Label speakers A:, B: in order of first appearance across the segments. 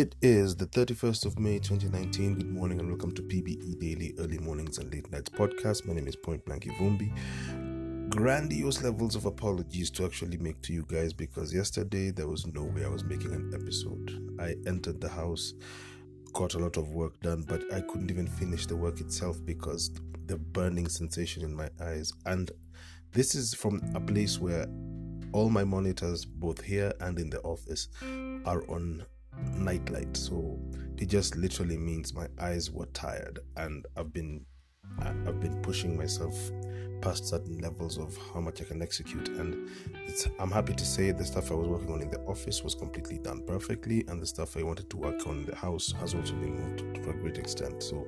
A: It is the 31st of May 2019. Good morning and welcome to PBE Daily Early Mornings and Late Nights podcast. My name is Point Blank Ivumbi. Grandiose levels of apologies to actually make to you guys because yesterday there was no way I was making an episode. I entered the house, got a lot of work done, but I couldn't even finish the work itself because the burning sensation in my eyes. And this is from a place where all my monitors, both here and in the office, are on nightlight so it just literally means my eyes were tired and i've been i've been pushing myself past certain levels of how much i can execute. And i'm happy to say the stuff i was working on in the office was completely done perfectly and the stuff i wanted to work on in the house has also been moved to a great extent. So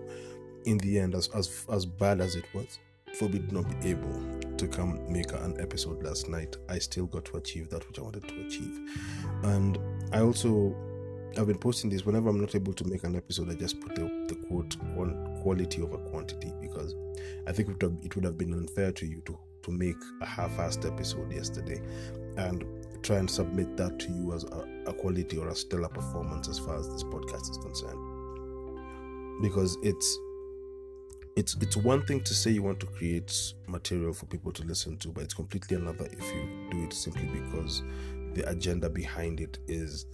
A: in the end as as, as bad as it was for me not be able to come make an episode last night. I still got to achieve that which i wanted to achieve. And i also I've been posting this whenever I'm not able to make an episode. I just put the, the quote quality over quantity because I think it would, have, it would have been unfair to you to to make a half-assed episode yesterday and try and submit that to you as a, a quality or a stellar performance as far as this podcast is concerned. Because it's it's it's one thing to say you want to create material for people to listen to, but it's completely another if you do it simply because the agenda behind it is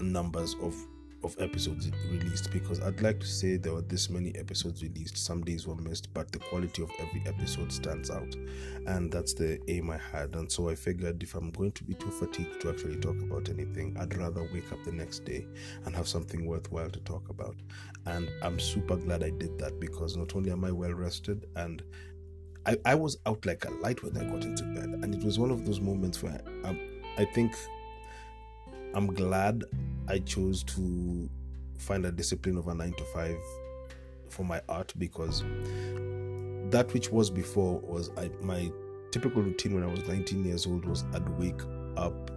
A: numbers of of episodes released because I'd like to say there were this many episodes released. Some days were missed, but the quality of every episode stands out, and that's the aim I had. And so I figured if I'm going to be too fatigued to actually talk about anything, I'd rather wake up the next day and have something worthwhile to talk about. And I'm super glad I did that because not only am I well rested and I, I was out like a light when I got into bed, and it was one of those moments where I, um, I think I'm glad I chose to find a discipline of a nine to five for my art because that which was before was I, my typical routine when I was 19 years old was I'd wake up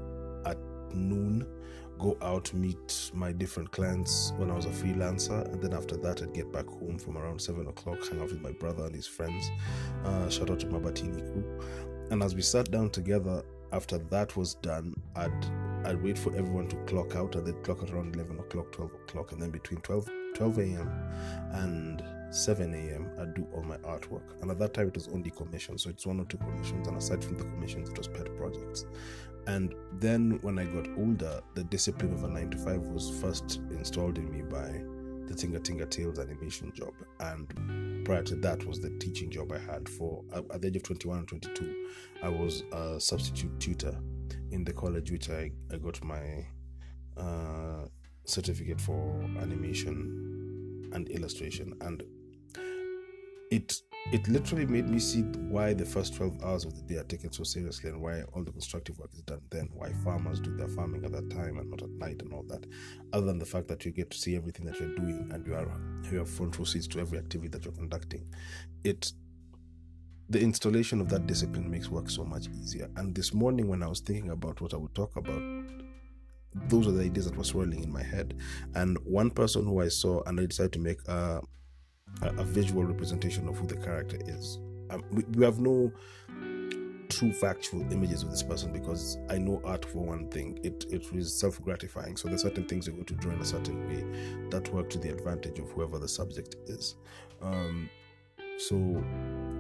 A: at noon, go out, meet my different clients when I was a freelancer, and then after that I'd get back home from around seven o'clock, hang out with my brother and his friends. Uh, shout out to my Batini crew. And as we sat down together, after that was done, I'd I'd wait for everyone to clock out and they'd clock out around 11 o'clock, 12 o'clock, and then between 12, 12 a.m. and 7 a.m., I'd do all my artwork. And at that time, it was only commissions, so it's one or two commissions, and aside from the commissions, it was pet projects. And then when I got older, the discipline of a 9 to 5 was first installed in me by the Tinga Tinga Tales animation job. And prior to that was the teaching job I had for, at the age of 21 and 22, I was a substitute tutor in the college which I, I got my uh, certificate for animation and illustration. And it it literally made me see why the first 12 hours of the day are taken so seriously and why all the constructive work is done then, why farmers do their farming at that time and not at night and all that. Other than the fact that you get to see everything that you're doing and you are you have front row seats to every activity that you're conducting. It the installation of that discipline makes work so much easier. And this morning when I was thinking about what I would talk about, those are the ideas that were swirling in my head. And one person who I saw and I decided to make a a, visual representation of who the character is. Um, we, we have no true factual images of this person because I know art for one thing, it, it is self gratifying. So there's certain things you're going to draw in a certain way that work to the advantage of whoever the subject is. Um, so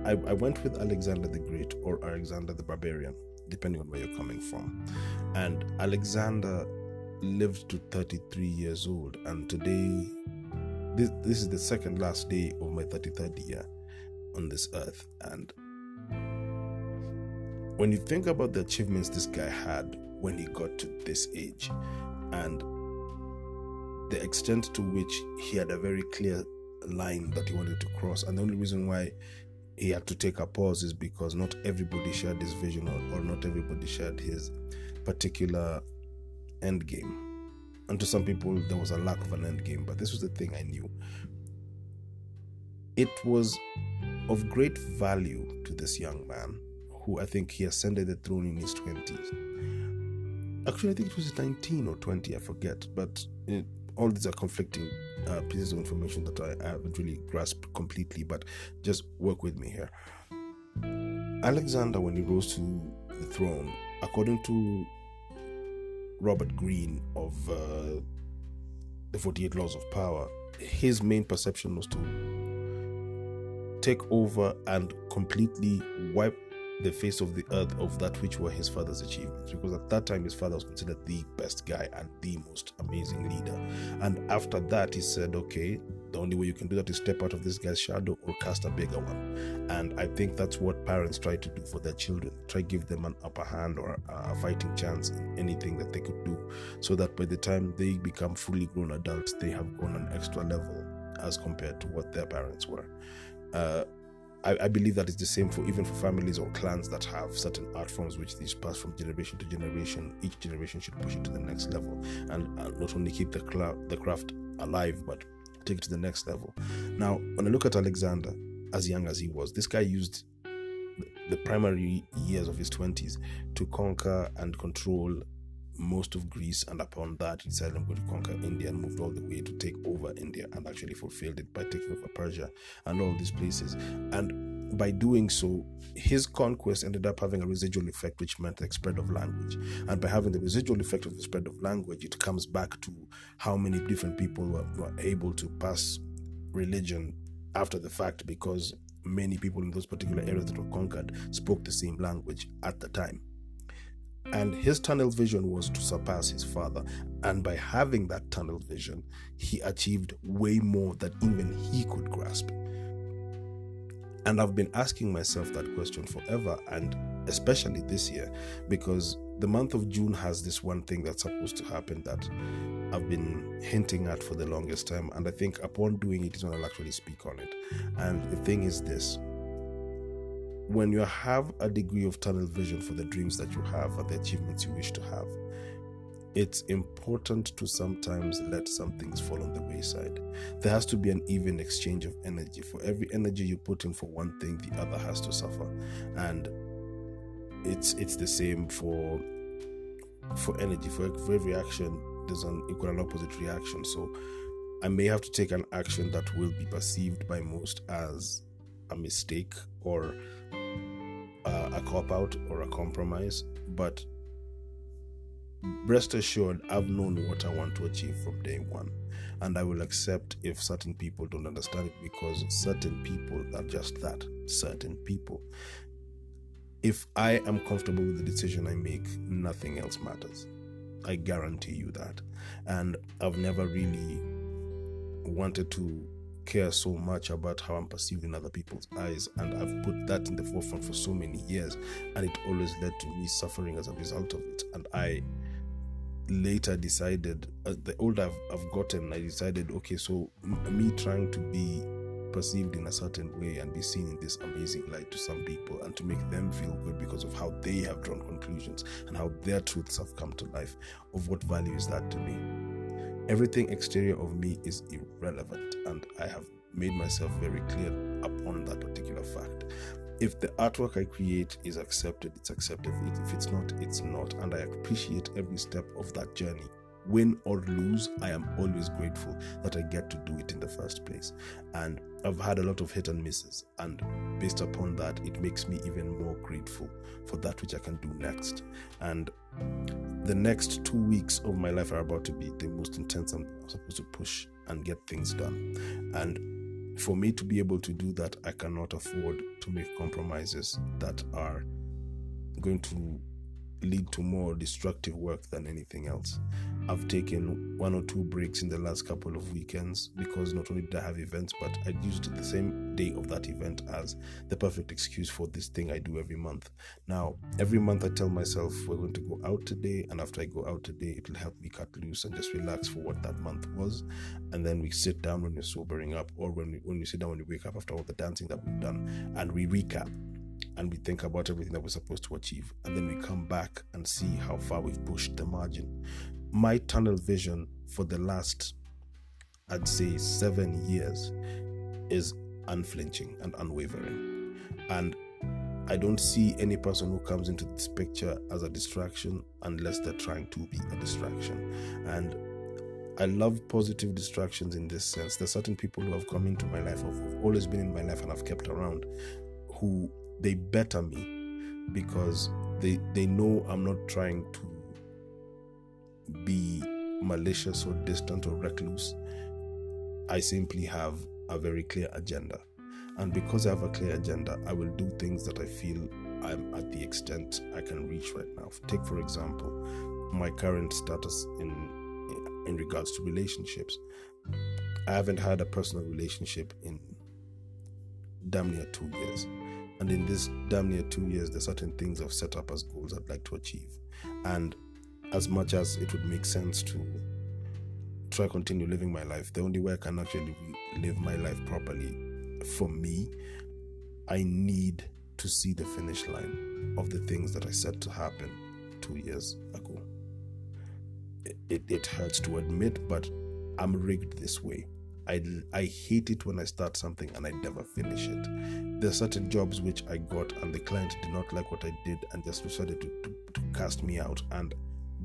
A: I, I went with Alexander the Great or Alexander the Barbarian, depending on where you're coming from. And Alexander lived to 33 years old, and today this, this is the second last day of my 33rd year on this earth. And when you think about the achievements this guy had when he got to this age and the extent to which he had a very clear line that he wanted to cross, and the only reason why he had to take a pause is because not everybody shared his vision or, or not everybody shared his particular end game and to some people there was a lack of an end game but this was the thing i knew. It was of great value to this young man who i think he ascended the throne in his 20s actually i think it was 19 or 20 i forget but it, all these are conflicting uh, pieces of information that I, I haven't really grasped completely but just work with me here. Alexander when he rose to the throne according to Robert Greene of uh, the 48 laws of power, his main perception was to take over and completely wipe the face of the earth of that which were his father's achievements because at that time his father was considered the best guy and the most amazing leader. And after that he said okay the only way you can do that is step out of this guy's shadow or cast a bigger one. And i think that's what parents try to do for their children try give them an upper hand or a fighting chance in anything that they could do so that by the time they become fully grown adults they have gone an extra level as compared to what their parents were. Uh, I, I, believe that it's the same for even for families or clans that have certain art forms which these pass from generation to generation. Each generation should push it to the next level and, and not only keep the, the craft alive, but take it to the next level. Now, when I look at Alexander, as young as he was, this guy used the primary years of his 20s to conquer and control most of Greece, and upon that, going to conquer India and moved all the way to take over India and actually fulfilled it by taking over Persia and all these places. And by doing so, his conquest ended up having a residual effect, which meant the spread of language. And by having the residual effect of the spread of language, it comes back to how many different people were, were able to pass religion after the fact because many people in those particular areas that were conquered spoke the same language at the time. And his tunnel vision was to surpass his father. And by having that tunnel vision, he achieved way more than even he could grasp. And I've been asking myself that question forever, and especially this year, because the month of June has this one thing that's supposed to happen that I've been hinting at for the longest time. And I think upon doing it I'll actually speak on it. And the thing is this when you have a degree of tunnel vision for the dreams that you have and the achievements you wish to have, it's important to sometimes let some things fall on the wayside. There has to be an even exchange of energy. For every energy you put in for one thing, the other has to suffer. And it's it's the same for for energy. For, for every action, there's an equal and opposite reaction. So I may have to take an action that will be perceived by most as a mistake or uh, a cop out or a compromise, but rest assured, I've known what I want to achieve from day one. And I will accept if certain people don't understand it because certain people are just that certain people. If I am comfortable with the decision I make, nothing else matters. I guarantee you that. And I've never really wanted to care so much about how I'm perceived in other people's eyes. And I've put that in the forefront for so many years. And it always led to me suffering as a result of it. And I later decided, uh, the older I've, I've, gotten, I decided, okay, so m- me trying to be perceived in a certain way and be seen in this amazing light to some people and to make them feel good because of how they have drawn conclusions and how their truths have come to life. Of what value is that to me? Everything exterior of me is irrelevant, and I have made myself very clear upon that particular fact. If the artwork I create is accepted, it's accepted. If it's not, it's not. And I appreciate every step of that journey. Win or lose, I am always grateful that I get to do it in the first place. And I've had a lot of hit and misses. And based upon that, it makes me even more grateful for that which I can do next. And the next two weeks of my life are about to be the most intense I'm supposed to push and get things done. And for me to be able to do that, I cannot afford to make compromises that are going to lead to more destructive work than anything else. I've taken one or two breaks in the last couple of weekends because not only did I have events, but I used the same day of that event as the perfect excuse for this thing I do every month. Now, every month I tell myself we're going to go out today, and after I go out today, it will help me cut loose and just relax for what that month was. And then we sit down when we're sobering up, or when we, when we sit down when we wake up after all the dancing that we've done, and we recap and we think about everything that we're supposed to achieve. And then we come back and see how far we've pushed the margin. My tunnel vision for the last, I'd say, seven years is unflinching and unwavering. And I don't see any person who comes into this picture as a distraction unless they're trying to be a distraction. And I love positive distractions in this sense. There's certain people who have come into my life, who've always been in my life, and I've kept around, who they better me because they they know I'm not trying to be malicious or distant or recluse. I simply have a very clear agenda. And because I have a clear agenda, I will do things that I feel I'm at the extent I can reach right now. Take, for example, my current status in in regards to relationships. I haven't had a personal relationship in damn near two years. And in this damn near two years, there's certain things I've set up as goals I'd like to achieve. And as much as it would make sense to try continue living my life, the only way I can actually live my life properly for me, I need to see the finish line of the things that I said to happen two years ago. It, it, hurts to admit, but I'm rigged this way. I, I hate it when I start something and I never finish it. There are certain jobs which I got and the client did not like what I did and just decided to, to, to cast me out. And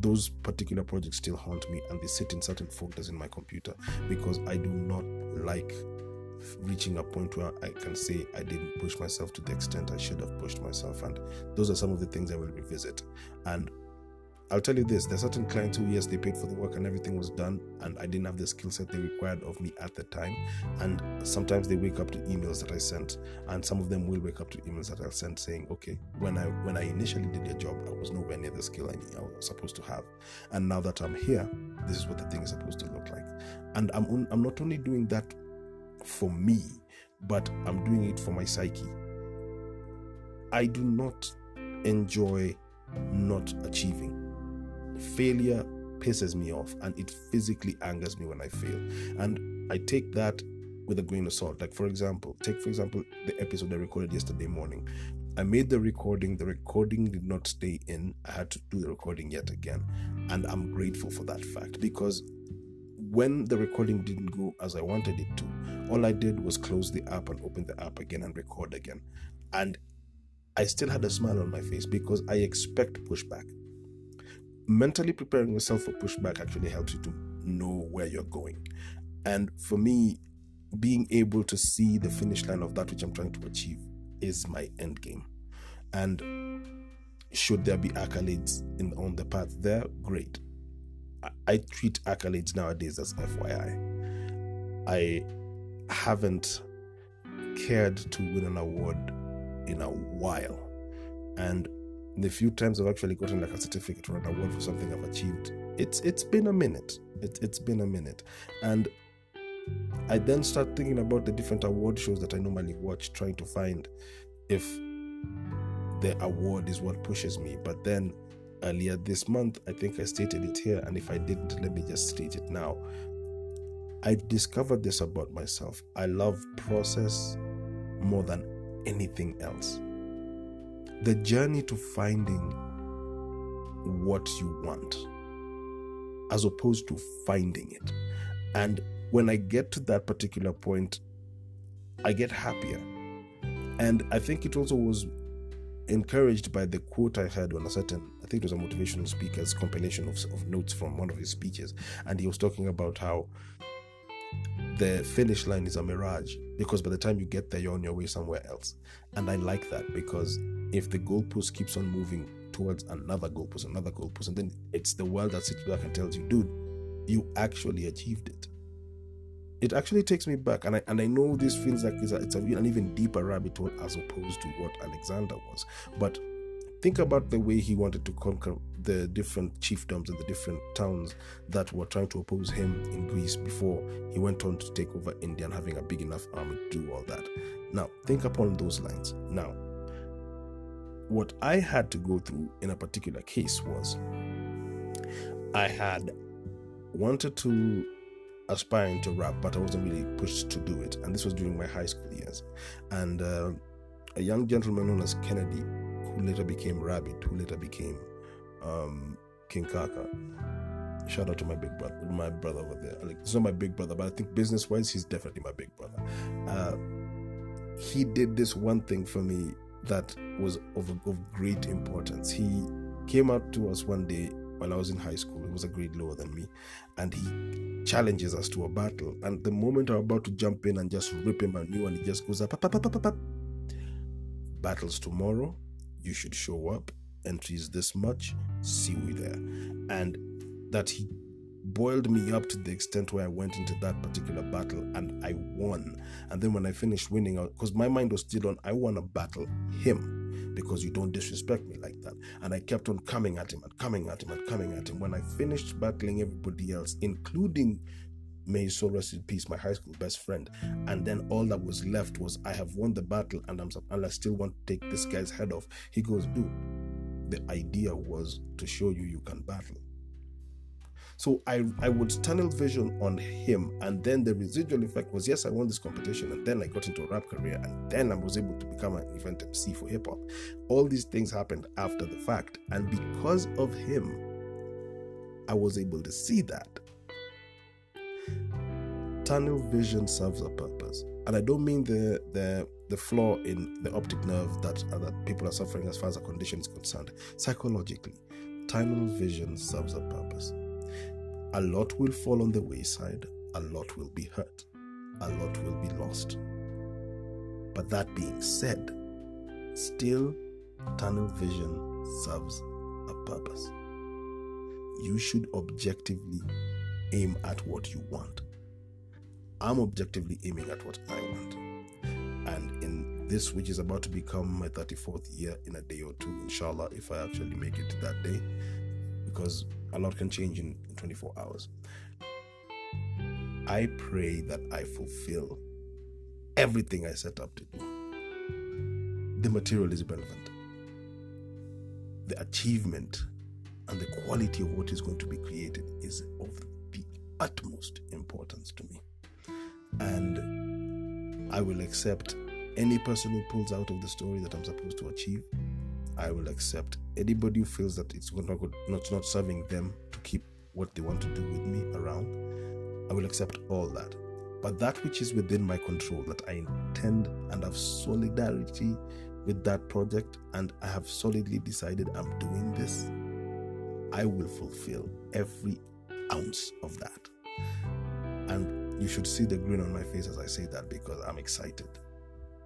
A: those particular projects still haunt me and they sit in certain folders in my computer because I do not like reaching a point where I can say I didn't push myself to the extent I should have pushed myself. And those are some of the things I will revisit. And I'll tell you this there's certain clients who, yes, they paid for the work and everything was done, and I didn't have the skill set they required of me at the time. And sometimes they wake up to emails that I sent, and some of them will wake up to emails that I sent saying, okay, when I when I initially did your job, I was nowhere near the skill I, I was supposed to have. And now that I'm here, this is what the thing is supposed to look like. And I'm, I'm not only doing that for me, but I'm doing it for my psyche. I do not enjoy not achieving failure pisses me off and it physically angers me when I fail. And I take that with a grain of salt. Like, for example, take, for example, the episode I recorded yesterday morning. I made the recording, the recording did not stay in. I had to do the recording yet again. And I'm grateful for that fact because when the recording didn't go as I wanted it to, all I did was close the app and open the app again and record again. And I still had a smile on my face because I expect pushback mentally preparing yourself for pushback actually helps you to know where you're going. And for me, being able to see the finish line of that which I'm trying to achieve is my end game. And should there be accolades in on the path there, great. I, I treat accolades nowadays as FYI. I haven't cared to win an award in a while. And the few times I've actually gotten like a certificate or an award for something I've achieved, it's it's been a minute. It, it's been a minute, and I then start thinking about the different award shows that I normally watch, trying to find if the award is what pushes me. But then earlier this month, I think I stated it here, and if I didn't, let me just state it now. I discovered this about myself. I love process more than anything else the journey to finding what you want as opposed to finding it. And when I get to that particular point, I get happier. And I think it also was encouraged by the quote I heard on a certain, I think it was a motivational speaker's compilation of, of notes from one of his speeches. And he was talking about how the finish line is a mirage because by the time you get there, you're on your way somewhere else. And I like that because if the goalpost keeps on moving towards another goalpost, another goalpost, and then it's the world that sits back and tells you, dude, you actually achieved it. It actually takes me back, and I and I know this feels like it's, a, it's a, an even deeper rabbit hole as opposed to what Alexander was. But think about the way he wanted to conquer the different chiefdoms and the different towns that were trying to oppose him in Greece before he went on to take over India and having a big enough army to do all that. Now, think upon those lines. Now, what I had to go through in a particular case was I had wanted to aspire into rap, but I wasn't really pushed to do it. And this was during my high school years. And uh, a young gentleman known as Kennedy, who later became Rabbit, who later became um, King Kaka. Shout out to my big brother, my brother over there. Like, he's not my big brother, but I think business wise, he's definitely my big brother. Uh, he did this one thing for me that was of, of great importance. He came out to us one day while I was in high school. He was a grade lower than me, and he challenges us to a battle. And the moment I'm about to jump in and just rip him a new one, he just goes up, up, up, up, up, up. Battles tomorrow. You should show up. Entries this much. See we there. And that he boiled me up to the extent where I went into that particular battle and I won. And then when I finished winning, because my mind was still on, I want to battle him because you don't disrespect me like that. And I kept on coming at him and coming at him and coming at him. When I finished battling everybody else, including May his soul rest in peace, my high school best friend. And then all that was left was I have won the battle and I'm and I still want to take this guy's head off. He goes, dude, the idea was to show you you can battle. So I, I would tunnel vision on him, and then the residual effect was yes, I won this competition, and then I got into a rap career, and then I was able to become an event MC for hip hop. All these things happened after the fact, and because of him, I was able to see that. Tunnel vision serves a purpose, and I don't mean the the the flaw in the optic nerve that that people are suffering as far as a condition is concerned. Psychologically, tunnel vision serves a purpose a lot will fall on the wayside, a lot will be hurt, a lot will be lost. But that being said, still, tunnel vision serves a purpose. You should objectively aim at what you want. I'm objectively aiming at what I want. And in this, which is about to become my 34th year in a day or two, inshallah, if I actually make it to that day, because a lot can change in 24 hours. I pray that I fulfill everything I set up to do. The material is relevant. The achievement and the quality of what is going to be created is of the utmost importance to me. And I will accept any person who pulls out of the story that I'm supposed to achieve I will accept. Anybody who feels that it's not not not serving them to keep what they want to do with me around, I will accept all that. But that which is within my control, that I intend and have solidarity with that project, and I have solidly decided I'm doing this, I will fulfill every ounce of that. You should see the grin on my face as I say that because I'm excited.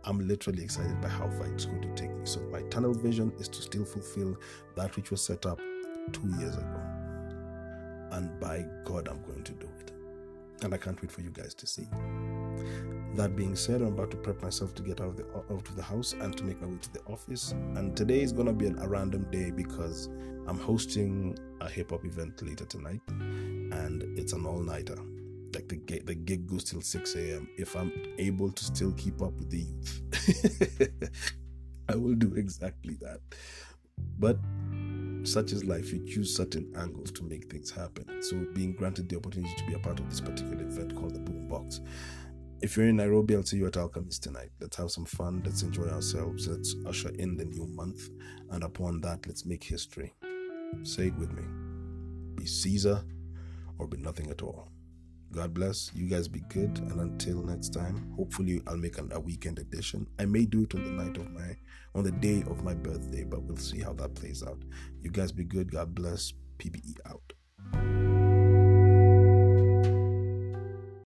A: I'm literally excited by how far it's going to take me. So my tunnel vision is to still fulfill that which was set up two years ago. And by God, I'm going to do it. And I can't wait for you guys to see. That being said, I'm about to prep myself to get out of the out of the house and to make my way to the office. And today is gonna be a random day because I'm hosting a hip hop event later tonight, and it's an all nighter like the gig, the gig goes till 6 a.m. If I'm able to still keep up with the youth, I will do exactly that. But such is life. You choose certain angles to make things happen. So being granted the opportunity to be a part of this particular event called the Boombox. If you're in Nairobi, I'll see you at Alchemist tonight. Let's have some fun. Let's enjoy ourselves. Let's usher in the new month. And upon that, let's make history. Say it with me. Be Caesar or be nothing at all. God bless. You guys be good. And until next time, hopefully I'll make a weekend edition. I may do it on the night of my, on the day of my birthday, but we'll see how that plays out. You guys be good. God bless. PBE out.